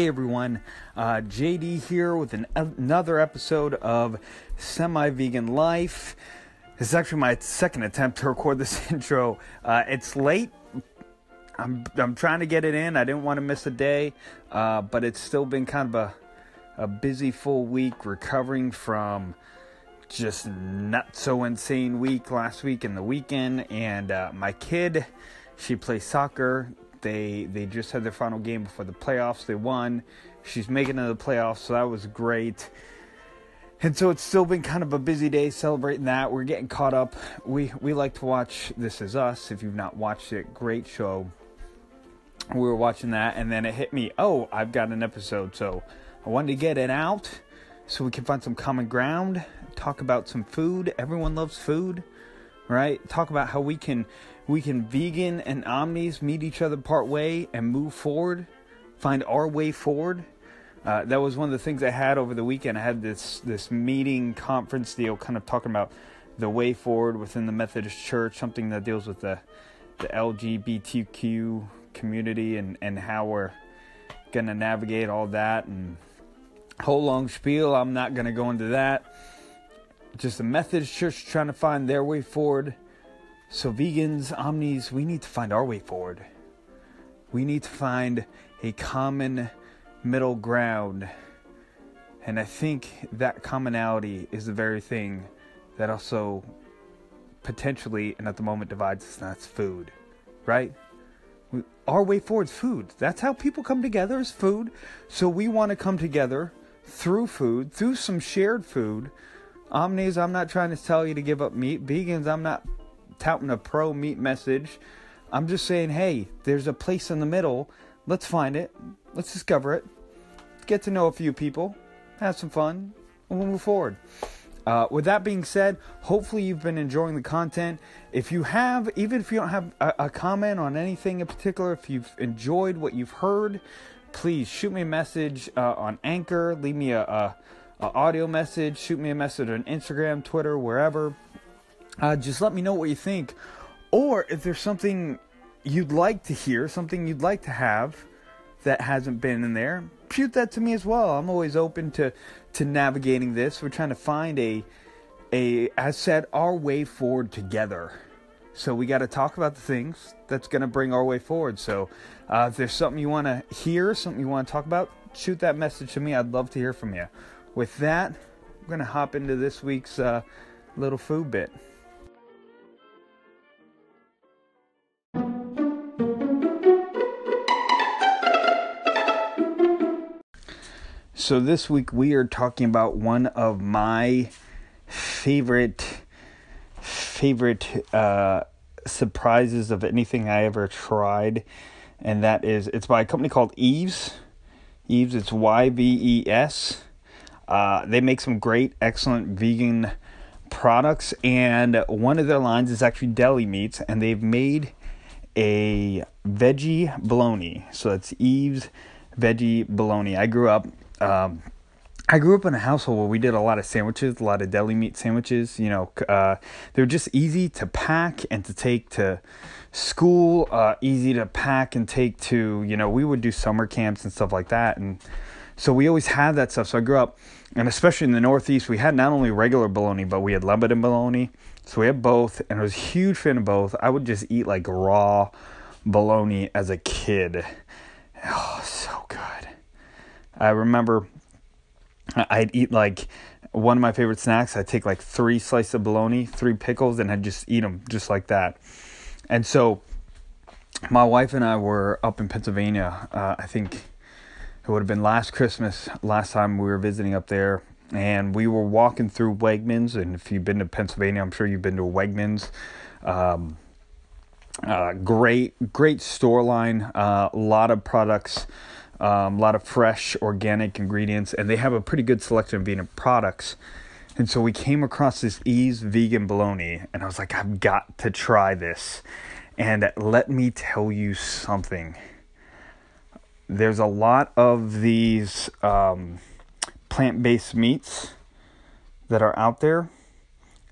Hey everyone, uh, JD here with an, another episode of Semi Vegan Life. This is actually my second attempt to record this intro. Uh, it's late. I'm I'm trying to get it in. I didn't want to miss a day, uh, but it's still been kind of a a busy full week recovering from just not so insane week last week and the weekend. And uh, my kid, she plays soccer they they just had their final game before the playoffs. They won. She's making it to the playoffs, so that was great. And so it's still been kind of a busy day celebrating that. We're getting caught up. We we like to watch This Is Us. If you've not watched it, great show. We were watching that, and then it hit me. Oh, I've got an episode, so I wanted to get it out so we can find some common ground. Talk about some food. Everyone loves food, right? Talk about how we can we can vegan and omnis meet each other part way and move forward, find our way forward. Uh, that was one of the things I had over the weekend. I had this this meeting conference deal, kind of talking about the way forward within the Methodist Church, something that deals with the the LGBTQ community and and how we're gonna navigate all that and whole long spiel. I'm not gonna go into that. Just the Methodist Church trying to find their way forward so, vegans, omnis, we need to find our way forward. We need to find a common middle ground. And I think that commonality is the very thing that also potentially and at the moment divides us, and that's food, right? Our way forward is food. That's how people come together is food. So we want to come together through food, through some shared food. Omnis, I'm not trying to tell you to give up meat. Vegans, I'm not touting a pro meat message. I'm just saying, hey, there's a place in the middle. Let's find it. Let's discover it. Get to know a few people. Have some fun. And we'll move forward. Uh, with that being said, hopefully you've been enjoying the content. If you have, even if you don't have a, a comment on anything in particular, if you've enjoyed what you've heard, please shoot me a message uh, on Anchor. Leave me a, a, a audio message. Shoot me a message on Instagram, Twitter, wherever. Uh, just let me know what you think. Or if there's something you'd like to hear, something you'd like to have that hasn't been in there, shoot that to me as well. I'm always open to, to navigating this. We're trying to find a, a, as said, our way forward together. So we got to talk about the things that's going to bring our way forward. So uh, if there's something you want to hear, something you want to talk about, shoot that message to me. I'd love to hear from you. With that, I'm going to hop into this week's uh, little food bit. So, this week we are talking about one of my favorite, favorite uh, surprises of anything I ever tried. And that is, it's by a company called Yves. Yves, it's Y V E S. Uh, they make some great, excellent vegan products. And one of their lines is actually deli meats. And they've made a veggie bologna. So, it's Yves veggie bologna. I grew up um, I grew up in a household where we did a lot of sandwiches, a lot of deli meat sandwiches. You know, uh, they're just easy to pack and to take to school, uh, easy to pack and take to, you know, we would do summer camps and stuff like that. And so we always had that stuff. So I grew up, and especially in the Northeast, we had not only regular bologna, but we had Lebanon bologna. So we had both, and I was a huge fan of both. I would just eat like raw bologna as a kid. Oh, so good. I remember I'd eat like one of my favorite snacks. I'd take like three slices of bologna, three pickles, and I'd just eat them just like that. And so my wife and I were up in Pennsylvania. Uh, I think it would have been last Christmas, last time we were visiting up there. And we were walking through Wegmans. And if you've been to Pennsylvania, I'm sure you've been to Wegmans. Um, uh, great, great store line. A uh, lot of products um, a lot of fresh organic ingredients, and they have a pretty good selection of vegan products. And so we came across this Yves vegan bologna, and I was like, I've got to try this. And let me tell you something. There's a lot of these um, plant based meats that are out there,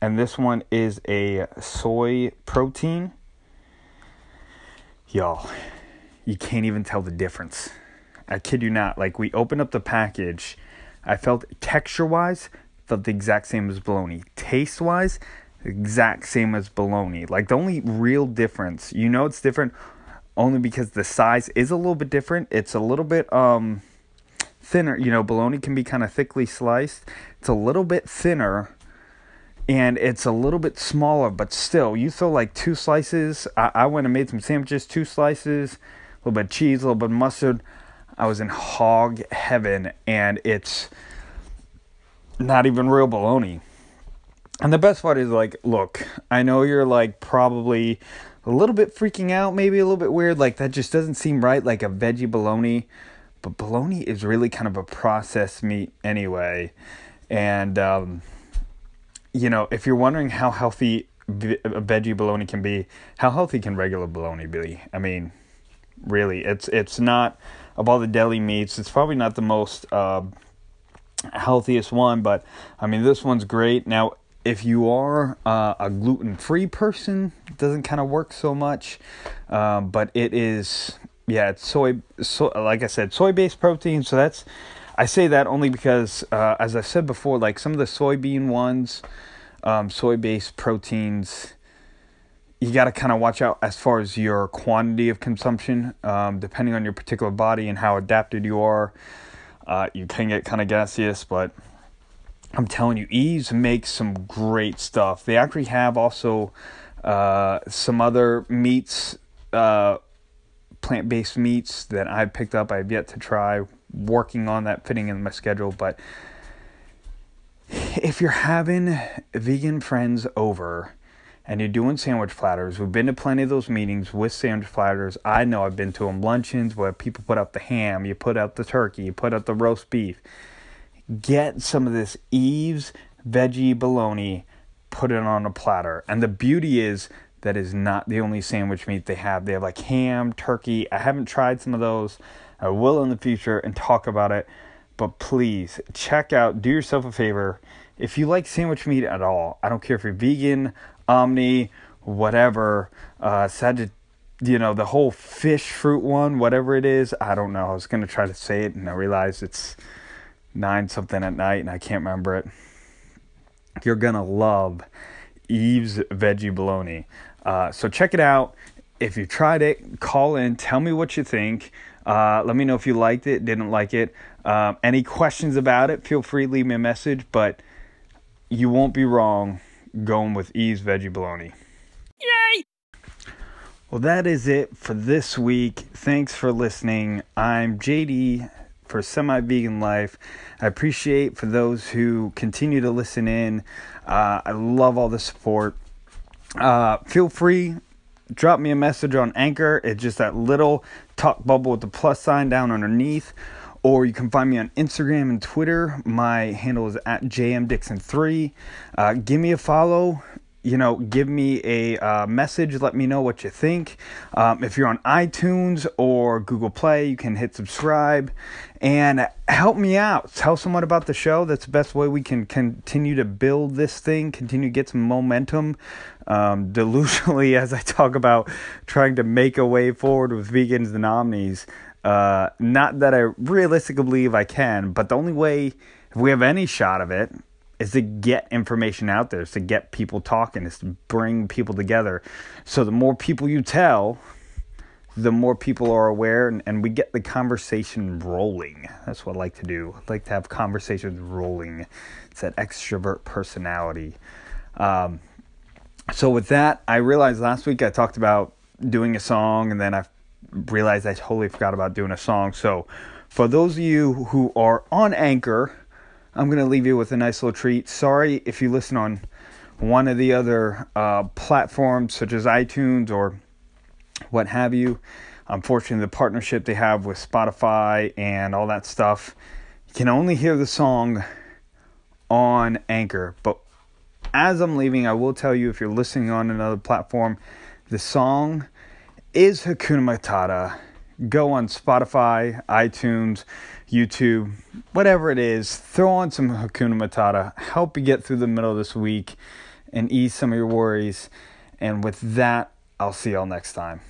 and this one is a soy protein. Y'all, you can't even tell the difference I kid you not. Like we opened up the package, I felt texture wise, felt the exact same as bologna. Taste wise, exact same as bologna. Like the only real difference, you know, it's different only because the size is a little bit different. It's a little bit um thinner. You know, bologna can be kind of thickly sliced. It's a little bit thinner and it's a little bit smaller, but still, you throw like two slices. I, I went and made some sandwiches, two slices, a little bit cheese, a little bit mustard. I was in hog heaven, and it's not even real bologna. And the best part is like, look, I know you're like probably a little bit freaking out, maybe a little bit weird. Like that just doesn't seem right, like a veggie bologna. But bologna is really kind of a processed meat anyway, and um, you know, if you're wondering how healthy a veggie bologna can be, how healthy can regular bologna be? I mean, really, it's it's not of all the deli meats, it's probably not the most uh, healthiest one, but I mean, this one's great. Now, if you are uh, a gluten free person, doesn't kind of work so much, um, but it is, yeah, it's soy, so like I said, soy based protein. So that's I say that only because, uh, as I said before, like some of the soybean ones, um, soy based proteins, you got to kind of watch out as far as your quantity of consumption, um, depending on your particular body and how adapted you are. Uh, you can get kind of gaseous, but I'm telling you, Yves makes some great stuff. They actually have also uh, some other meats, uh, plant based meats that I've picked up. I've yet to try working on that fitting in my schedule. But if you're having vegan friends over and you're doing sandwich platters, we've been to plenty of those meetings with sandwich platters. I know I've been to them luncheons where people put out the ham, you put out the turkey, you put out the roast beef. Get some of this Yves veggie bologna, put it on a platter. And the beauty is that is not the only sandwich meat they have. They have like ham, turkey. I haven't tried some of those. I will in the future and talk about it. But please check out, do yourself a favor. If you like sandwich meat at all, I don't care if you're vegan, omni, whatever, uh, said you know, the whole fish fruit one, whatever it is, I don't know. I was going to try to say it and I realized it's nine something at night and I can't remember it. You're to love Yves Veggie Bologna. Uh, so check it out. If you tried it, call in, tell me what you think. Uh, let me know if you liked it, didn't like it. Um, any questions about it, feel free to leave me a message, but you won't be wrong going with Yves Veggie Bologna. Yay! Well, that is it for this week. Thanks for listening. I'm JD for Semi Vegan Life. I appreciate for those who continue to listen in. Uh, I love all the support. Uh, feel free drop me a message on Anchor. It's just that little talk bubble with the plus sign down underneath. Or you can find me on Instagram and Twitter. My handle is at jmdixon3. Uh, give me a follow you know, give me a uh, message. Let me know what you think. Um, if you're on iTunes or Google Play, you can hit subscribe and help me out. Tell someone about the show. That's the best way we can continue to build this thing, continue to get some momentum. Um, delusionally, as I talk about trying to make a way forward with vegans and omnis. Uh, not that I realistically believe I can, but the only way, if we have any shot of it, is to get information out there, is to get people talking, is to bring people together. So the more people you tell, the more people are aware and, and we get the conversation rolling. That's what I like to do. I like to have conversations rolling. It's that extrovert personality. Um, so with that, I realized last week I talked about doing a song and then I realized I totally forgot about doing a song. So for those of you who are on Anchor, I'm going to leave you with a nice little treat. Sorry if you listen on one of the other uh, platforms such as iTunes or what have you. Unfortunately, the partnership they have with Spotify and all that stuff, you can only hear the song on Anchor. But as I'm leaving, I will tell you if you're listening on another platform, the song is Hakuna Matata. Go on Spotify, iTunes, YouTube, whatever it is, throw on some Hakuna Matata, help you get through the middle of this week and ease some of your worries. And with that, I'll see y'all next time.